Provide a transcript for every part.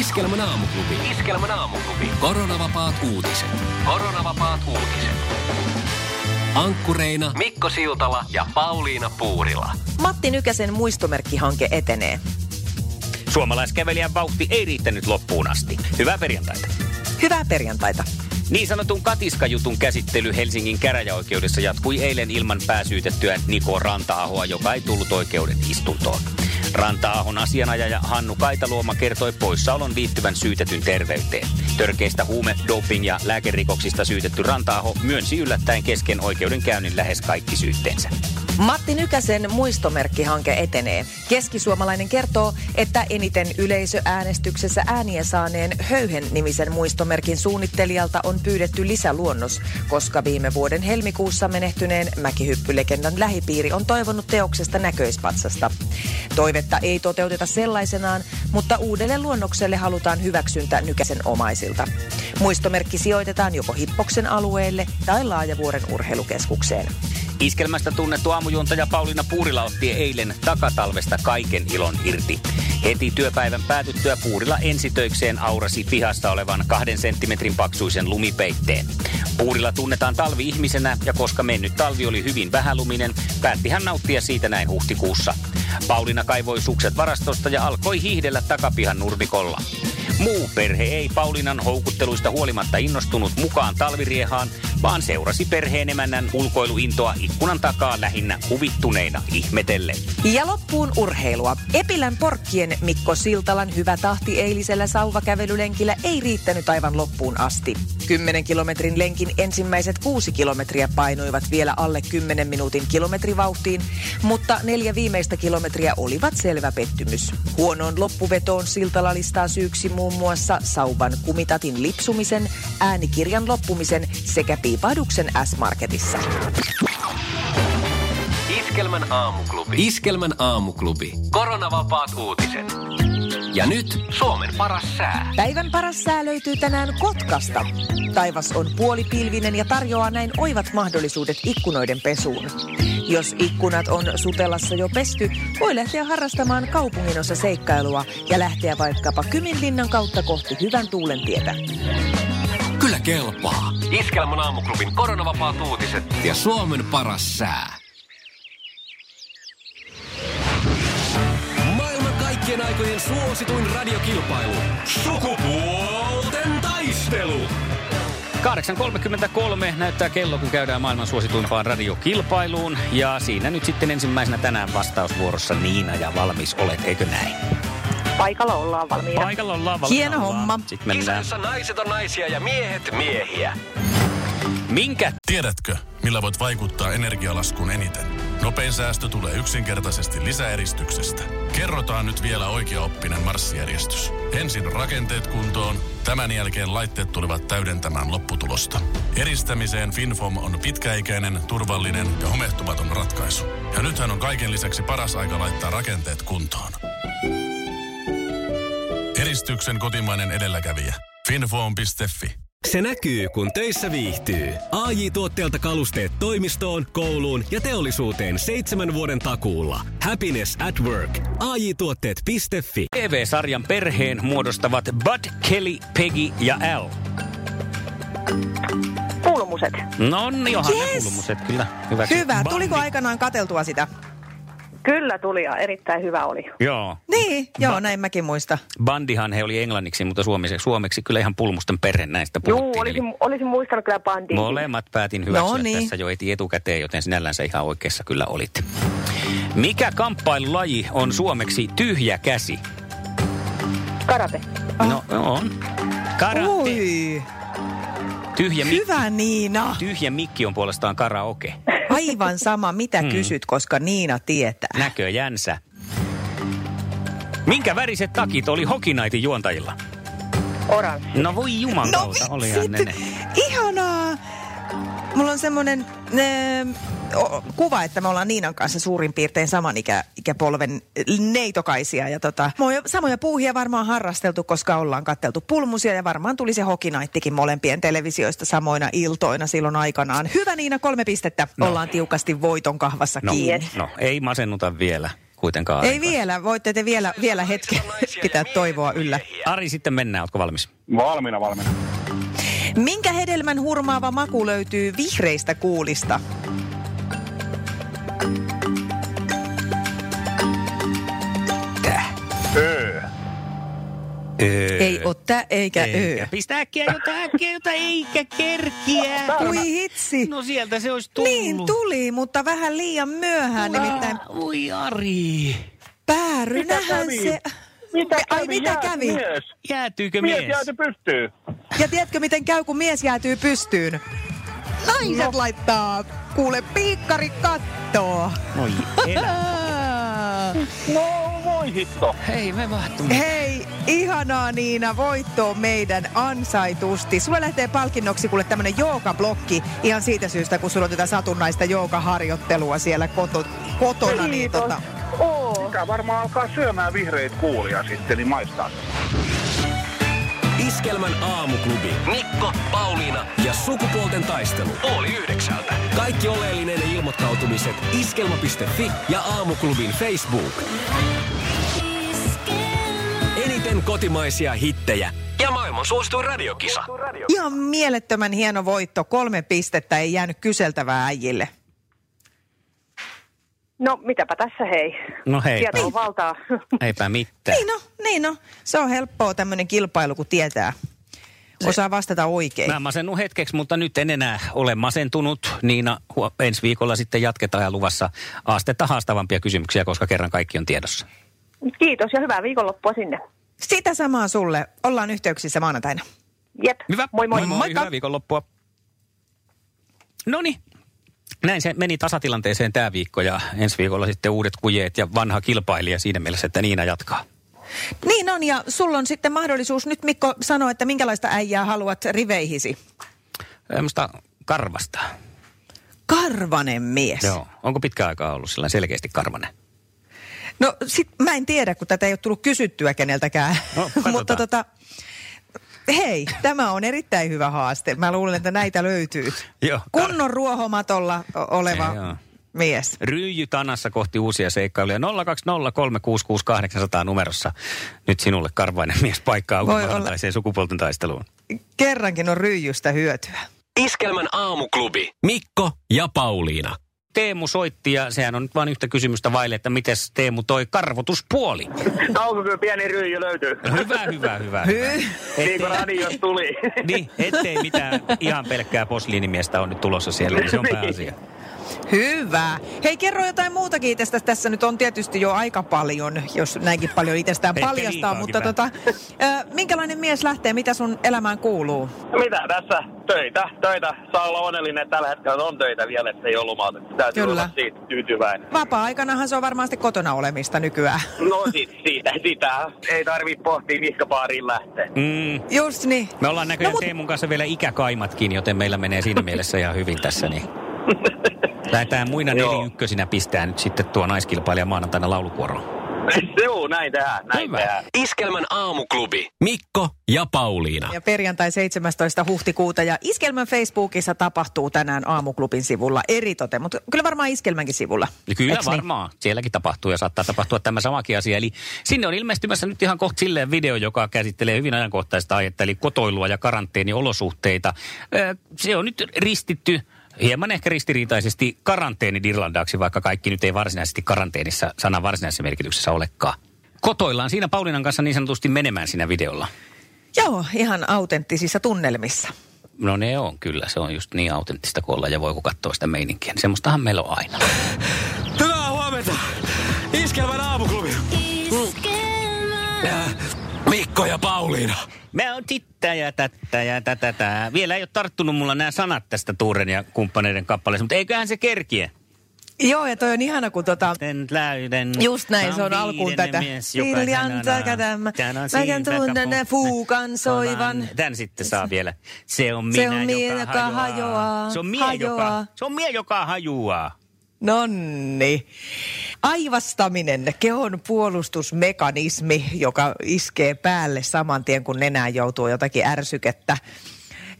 Iskelmän aamuklubi. Iskelmän aamuklubi. Koronavapaat uutiset. Koronavapaat uutiset. Ankkureina Mikko Siltala ja Pauliina Puurila. Matti Nykäsen muistomerkkihanke etenee. Suomalaiskävelijän vauhti ei riittänyt loppuun asti. Hyvää perjantaita. Hyvää perjantaita. Niin sanotun katiskajutun käsittely Helsingin käräjäoikeudessa jatkui eilen ilman pääsyytettyä Niko Ranta-ahoa, joka ei tullut oikeuden istuntoon. Ranta-ahon asianajaja Hannu Kaitaluoma kertoi poissaolon liittyvän syytetyn terveyteen. Törkeistä huume-, doping- ja lääkerikoksista syytetty Ranta-aho myönsi yllättäen kesken oikeudenkäynnin lähes kaikki syytteensä. Matti Nykäsen muistomerkkihanke etenee. Keskisuomalainen kertoo, että eniten yleisöäänestyksessä ääniä saaneen Höyhen-nimisen muistomerkin suunnittelijalta on pyydetty lisäluonnos, koska viime vuoden helmikuussa menehtyneen mäkihyppylegendan lähipiiri on toivonut teoksesta näköispatsasta. Toivetta ei toteuteta sellaisenaan, mutta uudelle luonnokselle halutaan hyväksyntä Nykäsen omaisilta. Muistomerkki sijoitetaan joko Hippoksen alueelle tai Laajavuoren urheilukeskukseen. Iskelmästä tunnettu aamujuontaja Pauliina Puurila otti eilen takatalvesta kaiken ilon irti. Heti työpäivän päätyttyä Puurila ensitöikseen aurasi pihassa olevan kahden senttimetrin paksuisen lumipeitteen. Puurila tunnetaan talvi-ihmisenä ja koska mennyt talvi oli hyvin vähäluminen, päätti hän nauttia siitä näin huhtikuussa. Pauliina kaivoi sukset varastosta ja alkoi hiihdellä takapihan nurmikolla. Muu perhe ei Paulinan houkutteluista huolimatta innostunut mukaan talviriehaan, vaan seurasi perheen emännän ulkoiluintoa ikkunan takaa lähinnä huvittuneina ihmetellen. Ja loppuun urheilua. Epilän porkkien Mikko Siltalan hyvä tahti eilisellä sauvakävelylenkillä ei riittänyt aivan loppuun asti. 10 kilometrin lenkin ensimmäiset kuusi kilometriä painuivat vielä alle 10 minuutin kilometrivauhtiin, mutta neljä viimeistä kilometriä olivat selvä pettymys. Huonoon loppuvetoon Siltala listaa syyksi muun muassa sauvan kumitatin lipsumisen, äänikirjan loppumisen sekä piipahduksen S-Marketissa. Iskelmän aamuklubi. Iskelmän aamuklubi. Koronavapaat uutiset. Ja nyt Suomen paras sää. Päivän paras sää löytyy tänään Kotkasta. Taivas on puolipilvinen ja tarjoaa näin oivat mahdollisuudet ikkunoiden pesuun. Jos ikkunat on sutelassa jo pesty, voi lähteä harrastamaan kaupunginossa seikkailua ja lähteä vaikkapa Kyminlinnan kautta kohti hyvän tuulen tietä. Kyllä kelpaa. Iskelmän aamuklubin koronavapaat uutiset ja Suomen paras sää. Maailman kaikkien aikojen suosituin radiokilpailu. Sukupuolten taistelu. 8.33 näyttää kello, kun käydään maailman suosituimpaan radiokilpailuun. Ja siinä nyt sitten ensimmäisenä tänään vastausvuorossa Niina ja valmis olet, eikö näin? Paikalla ollaan valmiina. Paikalla ollaan valmiina. Hieno homma. Sitten mennään. Kisassa naiset on naisia ja miehet miehiä. Minkä Tiedätkö, millä voit vaikuttaa energialaskuun eniten? Nopein säästö tulee yksinkertaisesti lisäeristyksestä. Kerrotaan nyt vielä oikeaoppinen marssijärjestys. Ensin rakenteet kuntoon, tämän jälkeen laitteet tulevat täydentämään lopputulosta. Eristämiseen FinFom on pitkäikäinen, turvallinen ja homehtumaton ratkaisu. Ja nythän on kaiken lisäksi paras aika laittaa rakenteet kuntoon. Eristyksen kotimainen edelläkävijä. Finfoam.fi Se näkyy, kun töissä viihtyy. ai tuotteelta kalusteet toimistoon, kouluun ja teollisuuteen seitsemän vuoden takuulla. Happiness at work. ai tuotteetfi TV-sarjan perheen muodostavat Bud, Kelly, Peggy ja Al. Pulmuset. No niin, johan yes. ne pulmuset kyllä. Hyväksi. Hyvä. Tuliko Bandi. aikanaan kateltua sitä? Kyllä tuli ja erittäin hyvä oli. Joo. Niin, joo, näin mäkin muista. Bandihan he oli englanniksi, mutta suomeksi, suomeksi kyllä ihan pulmusten perhe näistä puhuttiin. olisin, olisin muistanut kyllä bandin. Molemmat päätin hyväksyä No niin. tässä jo eti etukäteen, joten sinällänsä ihan oikeassa kyllä olit. Mikä kamppailulaji on suomeksi tyhjä käsi? Karate. No on. Karate. Ui, Tyhjä, hyvä Niina. tyhjä mikki on puolestaan karaoke. Aivan sama, mitä Hmm. kysyt, koska Niina tietää. Näköjänsä. Minkä väriset takit oli Hokinaitin juontajilla? Oranssi. No voi jumalauta, no, olihan ne. Ihanaa! Mulla on semmoinen äh, kuva, että me ollaan Niinan kanssa suurin piirtein saman ikä, ikäpolven neitokaisia. Ja tota, samoja puuhia varmaan harrasteltu, koska ollaan katteltu pulmusia ja varmaan tuli se hokinaittikin molempien televisioista samoina iltoina silloin aikanaan. Hyvä Niina, kolme pistettä. No. Ollaan tiukasti voiton kahvassa No, kiinni. no, ei masennuta vielä kuitenkaan. Ei vielä, voitte te vielä, vielä hetken pitää toivoa yllä. Ari, sitten mennään. Ootko valmis? Valmiina, valmiina. Minkä hedelmän hurmaava maku löytyy vihreistä kuulista? Öö. Öö. Ei oo tä eikä, Eikä. ö. Pistä äkkiä jotain, äkkiä jotain, eikä kerkiä. Ui hitsi. No sieltä se olisi tullut. Niin tuli, mutta vähän liian myöhään, nimittäin Oi Ari. päärynähän se... Mitä Ai kävi? mitä Jääty kävi? Mies. Jäätyykö Mies mies? jääty pystyyn. Ja tiedätkö, miten käy, kun mies jäätyy pystyyn? Naiset No. laittaa, kuule, piikkari kattoo. Oi elä. No voi hitto. Hei, me vahtumme. Hei, ihanaa Niina, voitto on meidän ansaitusti. Sulla lähtee palkinnoksi kuule tämmönen joogablokki ihan siitä syystä, kun sulla on tätä satunnaista joogaharjoittelua siellä koto, kotona. Niin Kiitos. tota, Oo. Mikä varmaan alkaa syömään vihreitä kuulia sitten, niin maistaa. Iskelmän aamuklubi. Mikko, Pauliina ja sukupuolten taistelu. Oli yhdeksältä. Kaikki oleellinen ilmoittautumiset iskelma.fi ja aamuklubin Facebook. Eniten kotimaisia hittejä ja maailman suosituin radiokisa. Ihan mielettömän hieno voitto. Kolme pistettä ei jäänyt kyseltävää äijille. No mitäpä tässä hei. No heipä. Tieto on valtaa. Eipä mitään. Niin no, niin no. Se on helppoa tämmöinen kilpailu, kun tietää. Osaa vastata oikein. Mä masennun hetkeksi, mutta nyt en enää ole masentunut. Niina, huo- ensi viikolla sitten jatketaan ja luvassa astetta haastavampia kysymyksiä, koska kerran kaikki on tiedossa. Kiitos ja hyvää viikonloppua sinne. Sitä samaa sulle. Ollaan yhteyksissä maanantaina. Jep. Hyvä. Moi moi. moi, moi. Moikka. Hyvää viikonloppua. No niin. Näin se meni tasatilanteeseen tämä viikko ja ensi viikolla sitten uudet kujeet ja vanha kilpailija siinä mielessä, että Niina jatkaa. Niin on, ja sulla on sitten mahdollisuus nyt Mikko sanoa, että minkälaista äijää haluat riveihisi. Semmoista karvasta. Karvanen mies. Joo. Onko pitkä aikaa ollut sillä selkeästi karvanen? No sit mä en tiedä, kun tätä ei ole tullut kysyttyä keneltäkään. No. Mutta tota, hei, tämä on erittäin hyvä haaste. Mä luulen, että näitä löytyy. Joo. Kunnon ruohomatolla oleva Ei, joo. mies. Ryijy tanassa kohti uusia seikkailuja. 020366800 numerossa. Nyt sinulle karvainen mies paikkaa maanantaiseen sukupuolten taisteluun. Kerrankin on ryijystä hyötyä. Iskelmän aamuklubi. Mikko ja Pauliina. Teemu soitti ja sehän on nyt vain yhtä kysymystä vaille, että miten Teemu toi karvotuspuoli. Onko kyllä pieni ryijy löytyy? Hyvä, hyvä, hyvä. Hy- hyvä. Niin kuin tuli. Niin, ettei mitään ihan pelkkää posliinimiestä on nyt tulossa siellä, niin se on pääasia. Hyvä. Hei, kerro jotain muutakin tästä. Tässä nyt on tietysti jo aika paljon, jos näinkin paljon itsestään paljastaa. Mutta vähän. tota, ö, minkälainen mies lähtee? Mitä sun elämään kuuluu? Mitä tässä? Töitä, töitä. Saa olla onnellinen että tällä hetkellä on töitä vielä, että ei ole lomautettu. Täytyy Kyllä. olla siitä tyytyväinen. Vapaa-aikanahan se on varmasti kotona olemista nykyään. No siitä, siitä, sitä. Ei tarvitse pohtia, mihinkä baariin lähtee. Mm, Just niin. me ollaan näköjään no, mut- Teemun kanssa vielä ikäkaimatkin, joten meillä menee siinä mielessä ihan hyvin tässä. Niin. Lähdetään muina neliykkösinä pistää nyt sitten tuo naiskilpailija maanantaina laulukuoroon. Joo, näin tehdään, näin Hyvä. tehdään. Iskelmän aamuklubi. Mikko ja Pauliina. Ja perjantai 17. huhtikuuta ja Iskelmän Facebookissa tapahtuu tänään aamuklubin sivulla eritoten, mutta kyllä varmaan Iskelmänkin sivulla. Ja Kyllä Eiks niin? varmaan. Sielläkin tapahtuu ja saattaa tapahtua tämä samakin asia. Eli sinne on ilmestymässä nyt ihan kohta silleen video, joka käsittelee hyvin ajankohtaista aihetta, eli kotoilua ja karanteeniolosuhteita. Se on nyt ristitty hieman ehkä ristiriitaisesti karanteenidillandaksi, vaikka kaikki nyt ei varsinaisesti karanteenissa sanan varsinaisessa merkityksessä olekaan. Kotoillaan siinä Paulinan kanssa niin sanotusti menemään siinä videolla. Joo, ihan autenttisissa tunnelmissa. No ne on kyllä, se on just niin autenttista kuin olla ja voi katsoa sitä meininkiä. Niin semmoistahan meillä on aina. Hyvää huomenta. Iskelmän aamuklubi. Ja Mikko ja Pauliina. Mä oon tittä ja tättä ja tätätä. Vielä ei ole tarttunut mulla nämä sanat tästä Tuuren ja kumppaneiden kappaleesta, mutta eiköhän se kerkiä. Joo, ja toi on ihana, kun tota... Den läyden. Just näin, se on alkuun tätä. Joka Hiljan takatämmä. Tän on Mä siinä tunnen fuukan soivan. Tän sitten saa vielä. Se on Se minä, on mie, joka hajoaa, Se on mie, joka, hajoaa. se on mie, joka hajuaa. Nonni. Aivastaminen, kehon puolustusmekanismi, joka iskee päälle saman tien, kun nenään joutuu jotakin ärsykettä,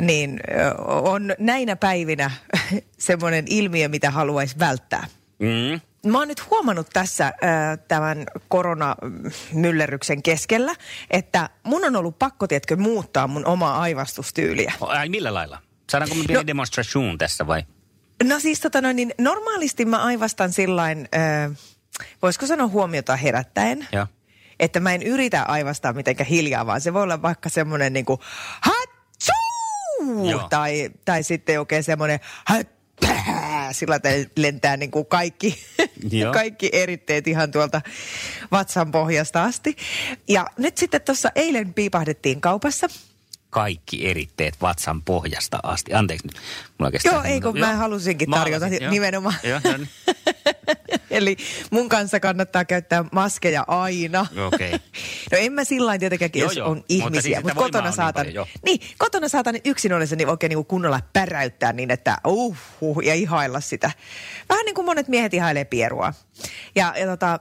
niin on näinä päivinä semmoinen ilmiö, mitä haluaisi välttää. Mm. Mä oon nyt huomannut tässä äh, tämän koronamyllerryksen keskellä, että mun on ollut pakko, tiedätkö, muuttaa mun omaa aivastustyyliä. Ai millä lailla? Saadaanko me pieni No- demonstration tässä vai? No siis tota noin, niin normaalisti mä aivastan sillain, äh, voisiko sanoa huomiota herättäen. Joo. Että mä en yritä aivastaa mitenkään hiljaa, vaan se voi olla vaikka semmoinen niin kuin hatsuu! Joo. Tai, tai sitten oikein semmoinen sillä lentää niin kuin kaikki, kaikki eritteet ihan tuolta vatsan pohjasta asti. Ja nyt sitten tuossa eilen piipahdettiin kaupassa. Kaikki eritteet vatsan pohjasta asti. Anteeksi nyt. Mulla kestää Joo, ei kun mä halusinkin tarjota Maalasit, joo. nimenomaan. Joo, no niin. Eli mun kanssa kannattaa käyttää maskeja aina. Okei. No en mä sillä lailla tietenkään, Joo, jos joo. on Mutta ihmisiä, siis, että mutta voimaa kotona on niin saatan, paljon, joo. niin, kotona saatan yksin ollessa niin oikein niin kunnolla päräyttää niin, että uh, uh, ja ihailla sitä. Vähän niin kuin monet miehet ihailee pierua. Ja, ja tota,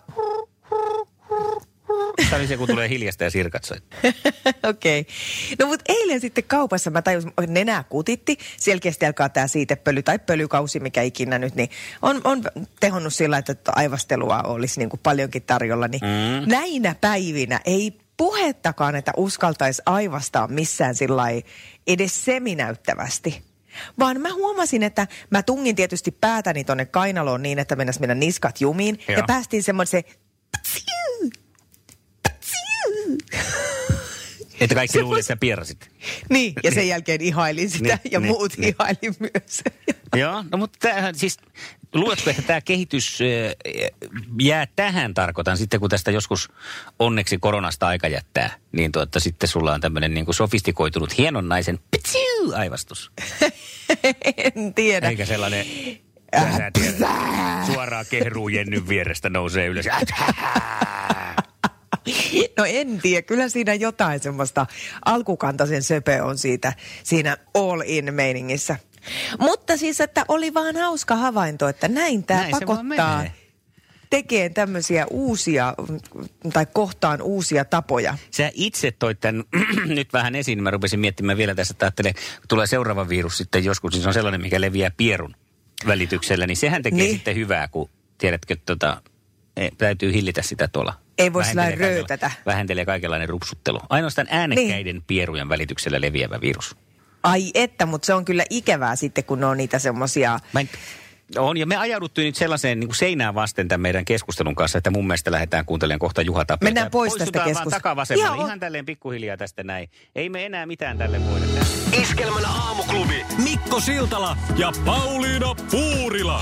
Tämä oli se, kun tulee hiljasta ja sirkat. Okei. Okay. No mutta eilen sitten kaupassa mä tajusin, että nenää kutitti. Selkeästi alkaa tämä siitepöly tai pölykausi, mikä ikinä nyt, niin on, on tehonnut sillä, että aivastelua olisi niin kuin paljonkin tarjolla. Niin mm. Näinä päivinä ei puhettakaan, että uskaltaisi aivastaa missään sillä edes seminäyttävästi. Vaan mä huomasin, että mä tungin tietysti päätäni tonne kainaloon niin, että mennäs mennä niskat jumiin. Joo. Ja päästiin semmoiseen Että kaikki luulivat, että sä pierasit. Niin, ja sen jälkeen ihailin sitä Niin, ja niin, muut niin. ihailin myös. Joo, no mutta tämähän siis, luuletko, että tämä kehitys jää tähän, tarkoitan sitten, kun tästä joskus onneksi koronasta aika jättää, niin tuota, sitten sulla on tämmöinen niin kuin sofistikoitunut hienon naisen pitsiu, aivastus. en tiedä. Eikä sellainen, sä tiedät, suoraan kehruu Jennyn vierestä nousee ylös. No en tiedä, kyllä siinä jotain semmoista alkukantaisen söpö on siitä, siinä all in meiningissä. Mutta siis, että oli vaan hauska havainto, että näin tämä Näin pakottaa tekemään tämmöisiä uusia, tai kohtaan uusia tapoja. Sä itse toit tämän nyt vähän esiin. Mä rupesin miettimään vielä tässä, että ajattelen, kun tulee seuraava virus sitten joskus, niin se on sellainen, mikä leviää pierun välityksellä, niin sehän tekee Niin. sitten hyvää, kun tiedätkö, että tota, eh, täytyy hillitä sitä tuolla. Ei voi sillä röytätä. Vähentelee kaikenlainen rupsuttelu. Ainoastaan äänekkäiden niin. pierujen välityksellä leviävä virus. Ai että, mutta se on kyllä ikävää sitten, kun ne on niitä semmoisia... On, ja me ajauduttiin nyt sellaiseen niin kuin seinään vasten tämän meidän keskustelun kanssa, että mun mielestä lähdetään kuuntelemaan kohta Juha Tapelta. Mennään pois tästä keskustelusta. takavasemmalle, Ihan ihan, on- tälleen pikkuhiljaa tästä näin. Ei me enää mitään tälle voida. Iskelmän aamuklubi Mikko Siltala ja Pauliina Puurila.